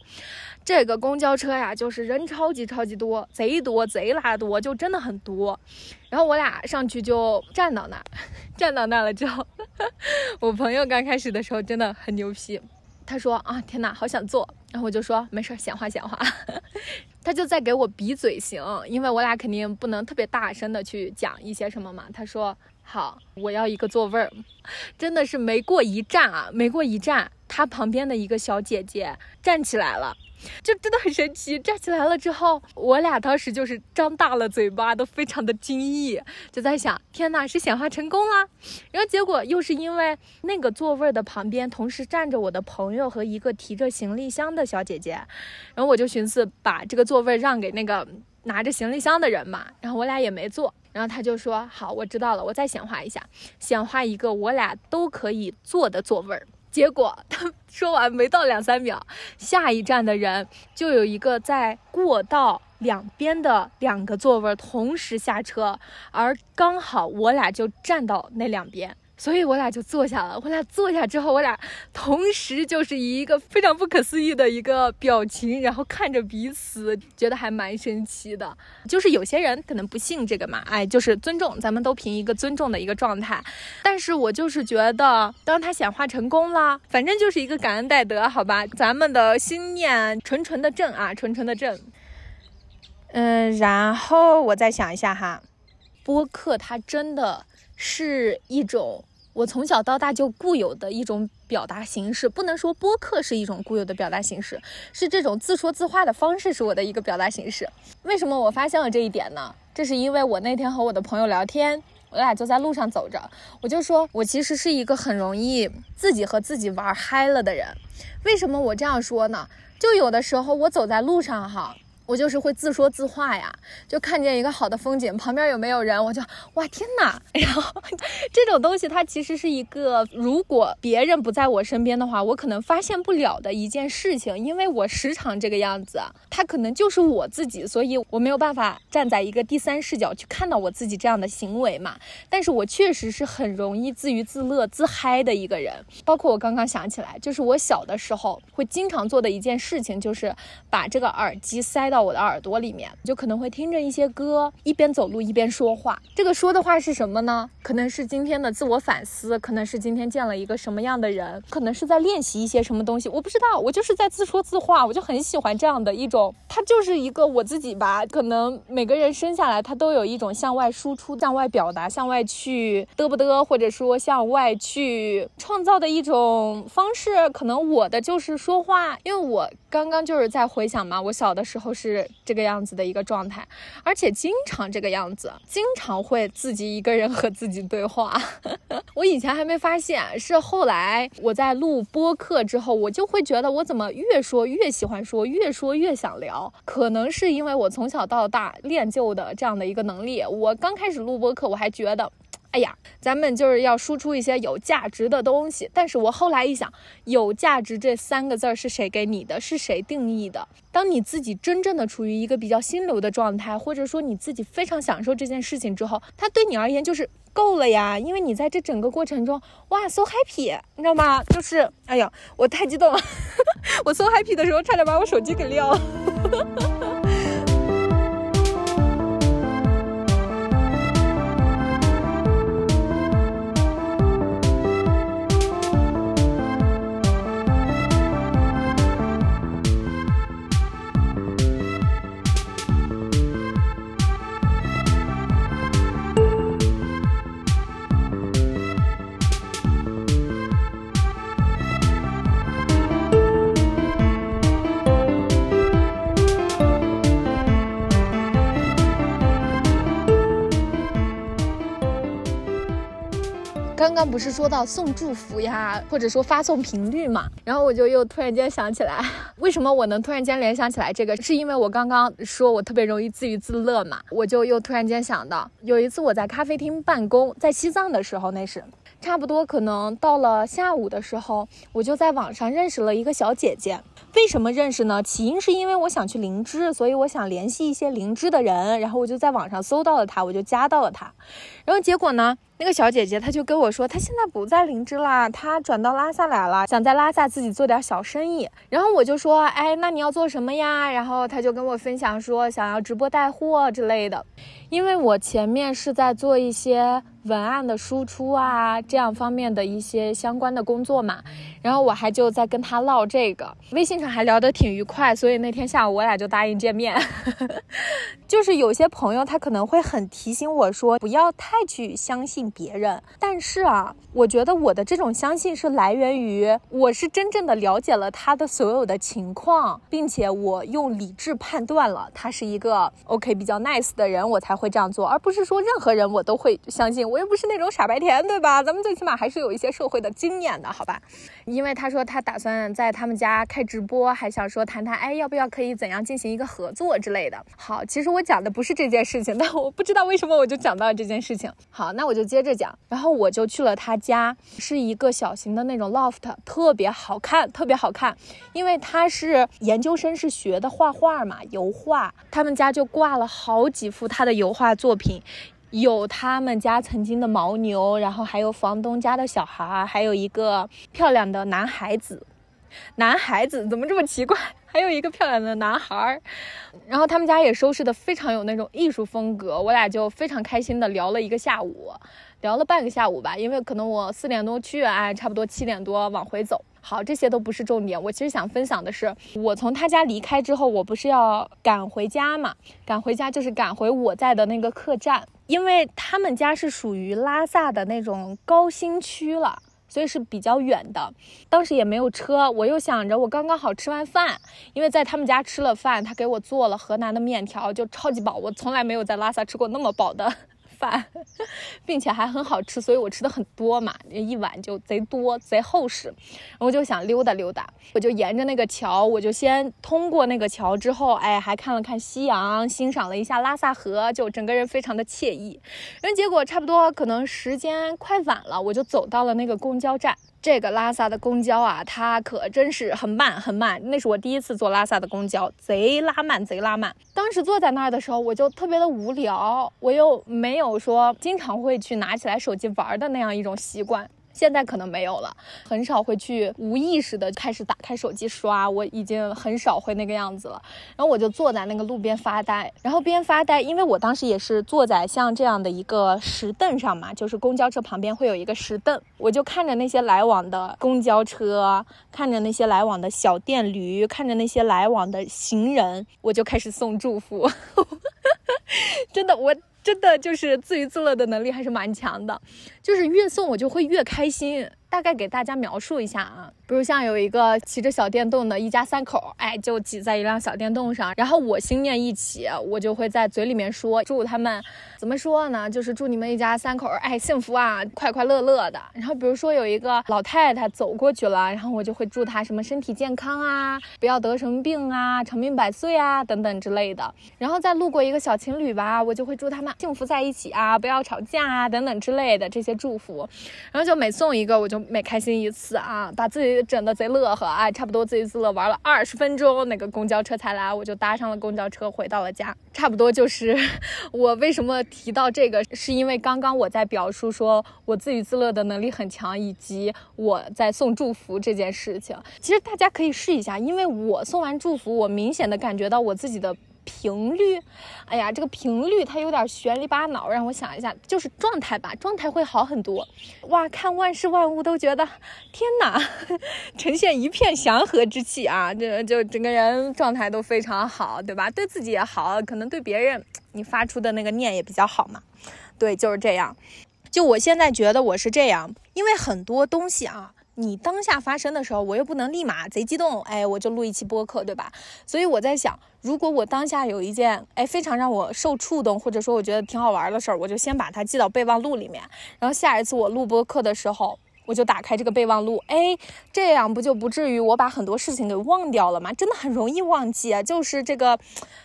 这个公交车呀，就是人超级超级多，贼多贼拉多，就真的很多。然后我俩上去就站到那儿，[LAUGHS] 站到那儿了之后，[LAUGHS] 我朋友刚开始的时候真的很牛皮，他说啊天哪，好想坐。然后我就说没事，闲话闲话。他就在给我比嘴型，因为我俩肯定不能特别大声的去讲一些什么嘛。他说好，我要一个座位儿。真的是没过一站啊，没过一站，他旁边的一个小姐姐站起来了。就真的很神奇，站起来了之后，我俩当时就是张大了嘴巴，都非常的惊异，就在想，天哪，是显化成功啦！然后结果又是因为那个座位的旁边同时站着我的朋友和一个提着行李箱的小姐姐，然后我就寻思把这个座位让给那个拿着行李箱的人嘛，然后我俩也没坐，然后他就说，好，我知道了，我再显化一下，显化一个我俩都可以坐的座位儿。结果他说完没到两三秒，下一站的人就有一个在过道两边的两个座位同时下车，而刚好我俩就站到那两边。所以我俩就坐下了。我俩坐下之后，我俩同时就是以一个非常不可思议的一个表情，然后看着彼此，觉得还蛮神奇的。就是有些人可能不信这个嘛，哎，就是尊重，咱们都凭一个尊重的一个状态。但是我就是觉得，当他显化成功了，反正就是一个感恩戴德，好吧？咱们的心念纯纯的正啊，纯纯的正。嗯，然后我再想一下哈，播客它真的是一种。我从小到大就固有的一种表达形式，不能说播客是一种固有的表达形式，是这种自说自话的方式是我的一个表达形式。为什么我发现了这一点呢？这是因为我那天和我的朋友聊天，我俩就在路上走着，我就说我其实是一个很容易自己和自己玩嗨了的人。为什么我这样说呢？就有的时候我走在路上哈。我就是会自说自话呀，就看见一个好的风景，旁边有没有人，我就哇天哪！[LAUGHS] 然后这种东西它其实是一个，如果别人不在我身边的话，我可能发现不了的一件事情，因为我时常这个样子，它可能就是我自己，所以我没有办法站在一个第三视角去看到我自己这样的行为嘛。但是我确实是很容易自娱自乐、自嗨的一个人，包括我刚刚想起来，就是我小的时候会经常做的一件事情，就是把这个耳机塞到。到我的耳朵里面，就可能会听着一些歌，一边走路一边说话。这个说的话是什么呢？可能是今天的自我反思，可能是今天见了一个什么样的人，可能是在练习一些什么东西。我不知道，我就是在自说自话。我就很喜欢这样的一种，它就是一个我自己吧。可能每个人生下来，他都有一种向外输出、向外表达、向外去嘚不嘚，或者说向外去创造的一种方式。可能我的就是说话，因为我刚刚就是在回想嘛，我小的时候是。是这个样子的一个状态，而且经常这个样子，经常会自己一个人和自己对话。[LAUGHS] 我以前还没发现，是后来我在录播客之后，我就会觉得我怎么越说越喜欢说，越说越想聊。可能是因为我从小到大练就的这样的一个能力。我刚开始录播客，我还觉得。哎呀，咱们就是要输出一些有价值的东西。但是我后来一想，有价值这三个字儿是谁给你的？是谁定义的？当你自己真正的处于一个比较心流的状态，或者说你自己非常享受这件事情之后，它对你而言就是够了呀。因为你在这整个过程中，哇，so happy，你知道吗？就是，哎呀，我太激动了，我 so happy 的时候差点把我手机给撂了。刚刚不是说到送祝福呀，或者说发送频率嘛，然后我就又突然间想起来，[LAUGHS] 为什么我能突然间联想起来这个？是因为我刚刚说我特别容易自娱自乐嘛，我就又突然间想到，有一次我在咖啡厅办公，在西藏的时候，那是差不多可能到了下午的时候，我就在网上认识了一个小姐姐。为什么认识呢？起因是因为我想去灵芝，所以我想联系一些灵芝的人，然后我就在网上搜到了她，我就加到了她。然后结果呢，那个小姐姐她就跟我说，她现在不在林芝啦，她转到拉萨来了，想在拉萨自己做点小生意。然后我就说，哎，那你要做什么呀？然后她就跟我分享说，想要直播带货之类的。因为我前面是在做一些文案的输出啊，这样方面的一些相关的工作嘛，然后我还就在跟他唠这个，微信上还聊得挺愉快，所以那天下午我俩就答应见面。[LAUGHS] 就是有些朋友他可能会很提醒我说不要太去相信别人，但是啊，我觉得我的这种相信是来源于我是真正的了解了他的所有的情况，并且我用理智判断了他是一个 OK 比较 nice 的人，我才会这样做，而不是说任何人我都会相信，我又不是那种傻白甜，对吧？咱们最起码还是有一些社会的经验的，好吧？因为他说他打算在他们家开直播，还想说谈谈，哎，要不要可以怎样进行一个合作之类的。好，其实我讲的不是这件事情，[LAUGHS] 但我不知道为什么我就讲到了这件事情。好，那我就接着讲，然后我就去了他家，是一个小型的那种 loft，特别好看，特别好看，因为他是研究生，是学的画画嘛，油画，他们家就挂了好几幅他的油画作品。有他们家曾经的牦牛，然后还有房东家的小孩，还有一个漂亮的男孩子。男孩子怎么这么奇怪？[LAUGHS] 还有一个漂亮的男孩儿。然后他们家也收拾的非常有那种艺术风格，我俩就非常开心的聊了一个下午，聊了半个下午吧。因为可能我四点多去，哎，差不多七点多往回走。好，这些都不是重点。我其实想分享的是，我从他家离开之后，我不是要赶回家嘛？赶回家就是赶回我在的那个客栈。因为他们家是属于拉萨的那种高新区了，所以是比较远的。当时也没有车，我又想着我刚刚好吃完饭，因为在他们家吃了饭，他给我做了河南的面条，就超级饱。我从来没有在拉萨吃过那么饱的。饭，[LAUGHS] 并且还很好吃，所以我吃的很多嘛，一碗就贼多贼厚实。然后我就想溜达溜达，我就沿着那个桥，我就先通过那个桥之后，哎，还看了看夕阳，欣赏了一下拉萨河，就整个人非常的惬意。然后结果差不多可能时间快晚了，我就走到了那个公交站。这个拉萨的公交啊，它可真是很慢很慢。那是我第一次坐拉萨的公交，贼拉慢，贼拉慢。当时坐在那儿的时候，我就特别的无聊，我又没有说经常会去拿起来手机玩的那样一种习惯。现在可能没有了，很少会去无意识的开始打开手机刷，我已经很少会那个样子了。然后我就坐在那个路边发呆，然后边发呆，因为我当时也是坐在像这样的一个石凳上嘛，就是公交车旁边会有一个石凳，我就看着那些来往的公交车，看着那些来往的小电驴，看着那些来往的行人，我就开始送祝福。[LAUGHS] 真的，我。真的就是自娱自乐的能力还是蛮强的，就是越送我就会越开心。大概给大家描述一下啊，比如像有一个骑着小电动的一家三口，哎，就挤在一辆小电动上，然后我心念一起，我就会在嘴里面说祝他们，怎么说呢？就是祝你们一家三口，哎，幸福啊，快快乐乐的。然后比如说有一个老太太走过去了，然后我就会祝她什么身体健康啊，不要得什么病啊，长命百岁啊，等等之类的。然后再路过一个小情侣吧，我就会祝他们幸福在一起啊，不要吵架啊，等等之类的这些祝福。然后就每送一个，我就。每开心一次啊，把自己整的贼乐呵啊，差不多自娱自乐玩了二十分钟，那个公交车才来，我就搭上了公交车回到了家。差不多就是 [LAUGHS] 我为什么提到这个，是因为刚刚我在表述说我自娱自乐的能力很强，以及我在送祝福这件事情。其实大家可以试一下，因为我送完祝福，我明显的感觉到我自己的。频率，哎呀，这个频率它有点悬里巴脑，让我想一下，就是状态吧，状态会好很多。哇，看万事万物都觉得，天哪，[LAUGHS] 呈现一片祥和之气啊，这就整个人状态都非常好，对吧？对自己也好，可能对别人，你发出的那个念也比较好嘛。对，就是这样。就我现在觉得我是这样，因为很多东西啊。你当下发生的时候，我又不能立马贼激动，哎，我就录一期播客，对吧？所以我在想，如果我当下有一件哎非常让我受触动，或者说我觉得挺好玩的事儿，我就先把它记到备忘录里面，然后下一次我录播客的时候。我就打开这个备忘录，哎，这样不就不至于我把很多事情给忘掉了吗？真的很容易忘记啊，就是这个，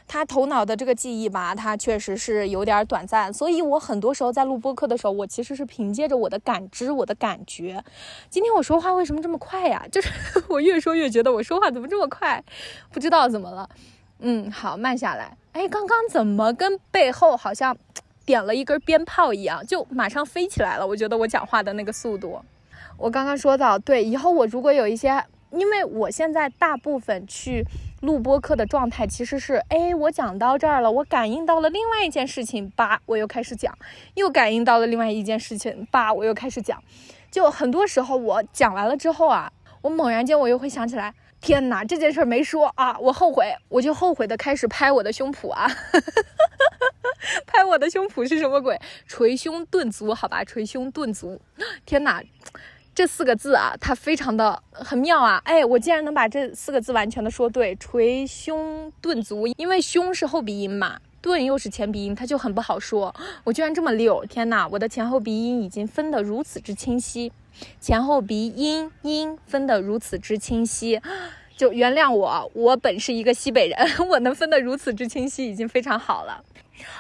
他头脑的这个记忆吧，它确实是有点短暂，所以我很多时候在录播课的时候，我其实是凭借着我的感知、我的感觉。今天我说话为什么这么快呀？就是 [LAUGHS] 我越说越觉得我说话怎么这么快，不知道怎么了。嗯，好，慢下来。哎，刚刚怎么跟背后好像点了一根鞭炮一样，就马上飞起来了？我觉得我讲话的那个速度。我刚刚说到，对，以后我如果有一些，因为我现在大部分去录播课的状态其实是，哎，我讲到这儿了，我感应到了另外一件事情，叭，我又开始讲，又感应到了另外一件事情，叭，我又开始讲，就很多时候我讲完了之后啊，我猛然间我又会想起来，天哪，这件事没说啊，我后悔，我就后悔的开始拍我的胸脯啊，[LAUGHS] 拍我的胸脯是什么鬼？捶胸顿足，好吧，捶胸顿足，天哪！这四个字啊，它非常的很妙啊！哎，我竟然能把这四个字完全的说对，捶胸顿足，因为胸是后鼻音嘛，顿又是前鼻音，它就很不好说。我居然这么溜，天哪！我的前后鼻音已经分得如此之清晰，前后鼻音音分得如此之清晰，就原谅我，我本是一个西北人，[LAUGHS] 我能分得如此之清晰已经非常好了。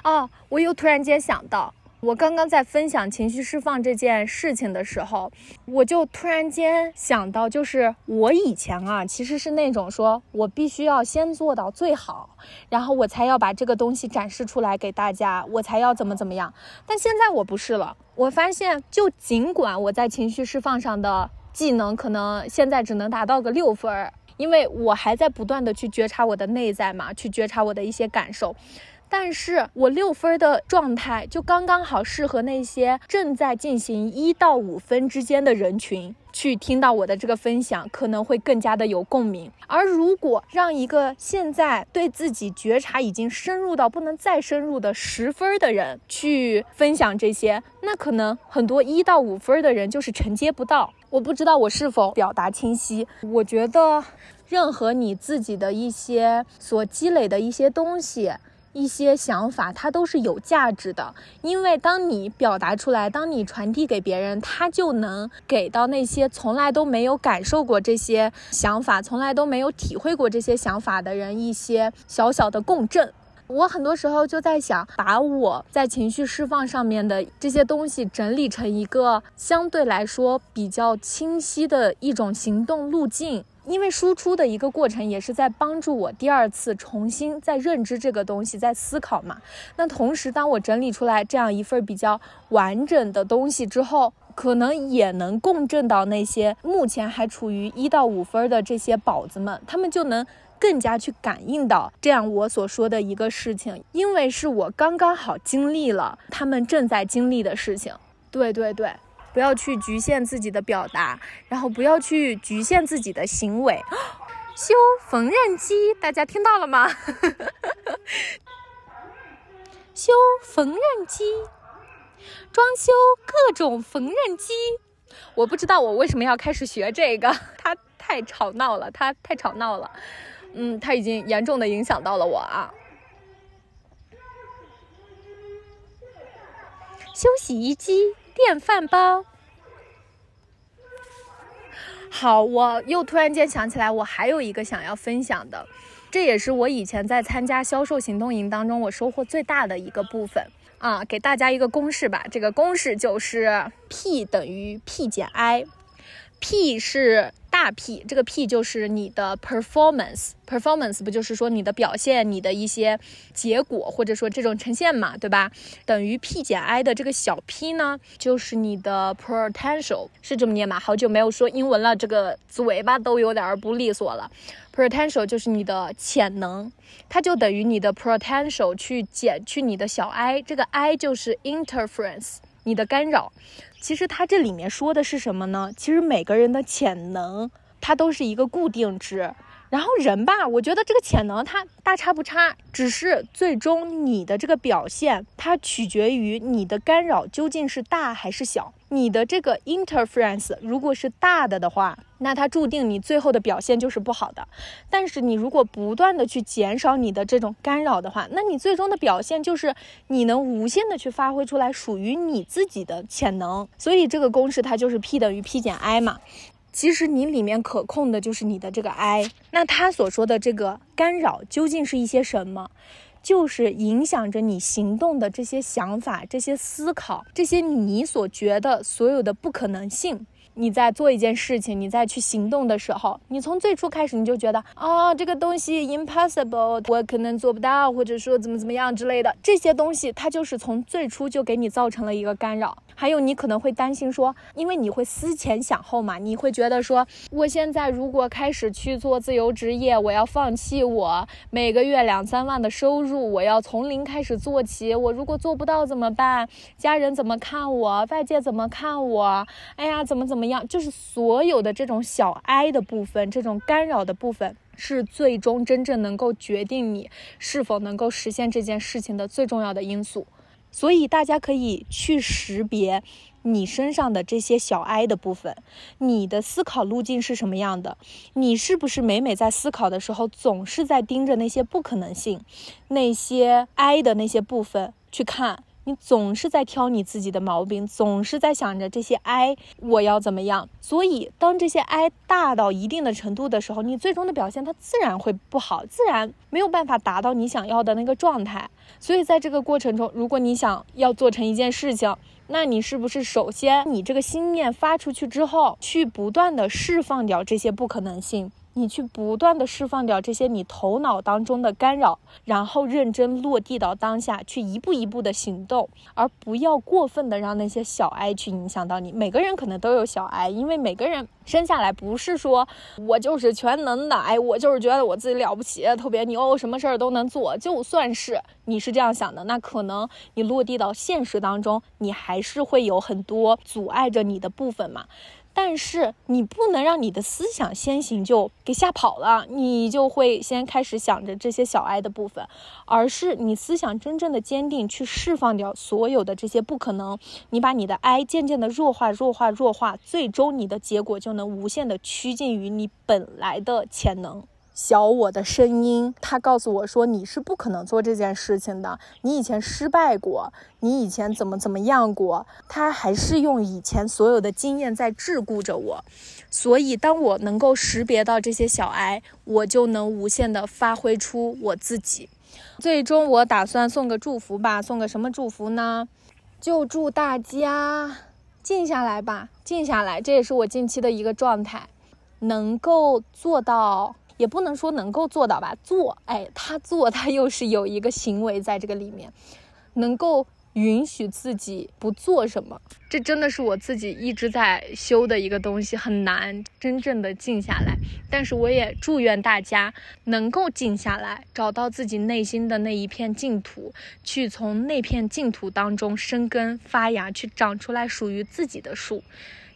哦，我又突然间想到。我刚刚在分享情绪释放这件事情的时候，我就突然间想到，就是我以前啊，其实是那种说我必须要先做到最好，然后我才要把这个东西展示出来给大家，我才要怎么怎么样。但现在我不是了，我发现，就尽管我在情绪释放上的技能可能现在只能达到个六分儿，因为我还在不断的去觉察我的内在嘛，去觉察我的一些感受。但是我六分的状态就刚刚好适合那些正在进行一到五分之间的人群去听到我的这个分享，可能会更加的有共鸣。而如果让一个现在对自己觉察已经深入到不能再深入的十分的人去分享这些，那可能很多一到五分的人就是承接不到。我不知道我是否表达清晰。我觉得，任何你自己的一些所积累的一些东西。一些想法，它都是有价值的，因为当你表达出来，当你传递给别人，他就能给到那些从来都没有感受过这些想法、从来都没有体会过这些想法的人一些小小的共振。我很多时候就在想，把我在情绪释放上面的这些东西整理成一个相对来说比较清晰的一种行动路径。因为输出的一个过程，也是在帮助我第二次重新再认知这个东西，在思考嘛。那同时，当我整理出来这样一份比较完整的东西之后，可能也能共振到那些目前还处于一到五分的这些宝子们，他们就能更加去感应到这样我所说的一个事情，因为是我刚刚好经历了他们正在经历的事情。对对对。不要去局限自己的表达，然后不要去局限自己的行为。[GASPS] 修缝纫机，大家听到了吗？[LAUGHS] 修缝纫机，装修各种缝纫机。我不知道我为什么要开始学这个，[LAUGHS] 它太吵闹了，它太吵闹了。嗯，它已经严重的影响到了我啊。修洗衣机。电饭煲，好，我又突然间想起来，我还有一个想要分享的，这也是我以前在参加销售行动营当中我收获最大的一个部分。啊，给大家一个公式吧，这个公式就是 P 等于 P 减 I，P 是。大 P 这个 P 就是你的 performance，performance 不就是说你的表现，你的一些结果，或者说这种呈现嘛，对吧？等于 P 减 I 的这个小 p 呢，就是你的 potential，是这么念吗？好久没有说英文了，这个嘴巴都有点不利索了。potential 就是你的潜能，它就等于你的 potential 去减去你的小 i，这个 i 就是 interference，你的干扰。其实它这里面说的是什么呢？其实每个人的潜能，它都是一个固定值，然后人吧，我觉得这个潜能它大差不差，只是最终你的这个表现，它取决于你的干扰究竟是大还是小。你的这个 interference 如果是大的的话，那它注定你最后的表现就是不好的。但是你如果不断的去减少你的这种干扰的话，那你最终的表现就是你能无限的去发挥出来属于你自己的潜能。所以这个公式它就是 P 等于 P 减 I 嘛。其实你里面可控的就是你的这个 I，那他所说的这个干扰究竟是一些什么？就是影响着你行动的这些想法、这些思考、这些你所觉得所有的不可能性。你在做一件事情，你在去行动的时候，你从最初开始你就觉得啊，这个东西 impossible，我可能做不到，或者说怎么怎么样之类的，这些东西它就是从最初就给你造成了一个干扰。还有你可能会担心说，因为你会思前想后嘛，你会觉得说，我现在如果开始去做自由职业，我要放弃我每个月两三万的收入，我要从零开始做起，我如果做不到怎么办？家人怎么看我？外界怎么看我？哎呀，怎么怎么么样？就是所有的这种小 I 的部分，这种干扰的部分，是最终真正能够决定你是否能够实现这件事情的最重要的因素。所以大家可以去识别你身上的这些小 I 的部分，你的思考路径是什么样的？你是不是每每在思考的时候，总是在盯着那些不可能性，那些 I 的那些部分去看？你总是在挑你自己的毛病，总是在想着这些 I 我要怎么样？所以当这些 I 大到一定的程度的时候，你最终的表现它自然会不好，自然没有办法达到你想要的那个状态。所以在这个过程中，如果你想要做成一件事情，那你是不是首先你这个心念发出去之后，去不断的释放掉这些不可能性？你去不断的释放掉这些你头脑当中的干扰，然后认真落地到当下去一步一步的行动，而不要过分的让那些小 I 去影响到你。每个人可能都有小 I，因为每个人生下来不是说我就是全能的，哎，我就是觉得我自己了不起，特别牛，什么事儿都能做。就算是你是这样想的，那可能你落地到现实当中，你还是会有很多阻碍着你的部分嘛。但是你不能让你的思想先行就给吓跑了，你就会先开始想着这些小 I 的部分，而是你思想真正的坚定，去释放掉所有的这些不可能，你把你的 I 渐渐的弱化、弱化、弱化，最终你的结果就能无限的趋近于你本来的潜能。小我的声音，他告诉我说：“你是不可能做这件事情的。你以前失败过，你以前怎么怎么样过？他还是用以前所有的经验在桎梏着我。所以，当我能够识别到这些小哀，我就能无限的发挥出我自己。最终，我打算送个祝福吧。送个什么祝福呢？就祝大家静下来吧，静下来。这也是我近期的一个状态，能够做到。”也不能说能够做到吧，做，哎，他做，他又是有一个行为在这个里面，能够允许自己不做什么，这真的是我自己一直在修的一个东西，很难真正的静下来。但是我也祝愿大家能够静下来，找到自己内心的那一片净土，去从那片净土当中生根发芽，去长出来属于自己的树。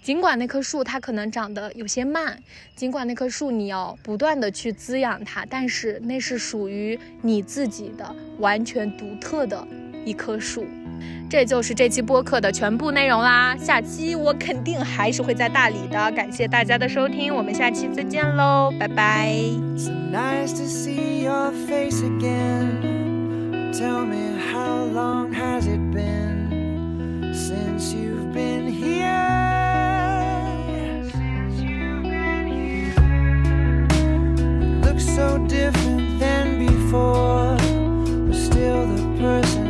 尽管那棵树它可能长得有些慢，尽管那棵树你要不断的去滋养它，但是那是属于你自己的完全独特的一棵树。这就是这期播客的全部内容啦。下期我肯定还是会在大理的。感谢大家的收听，我们下期再见喽，拜拜。So nice to look so different than before, but still the person.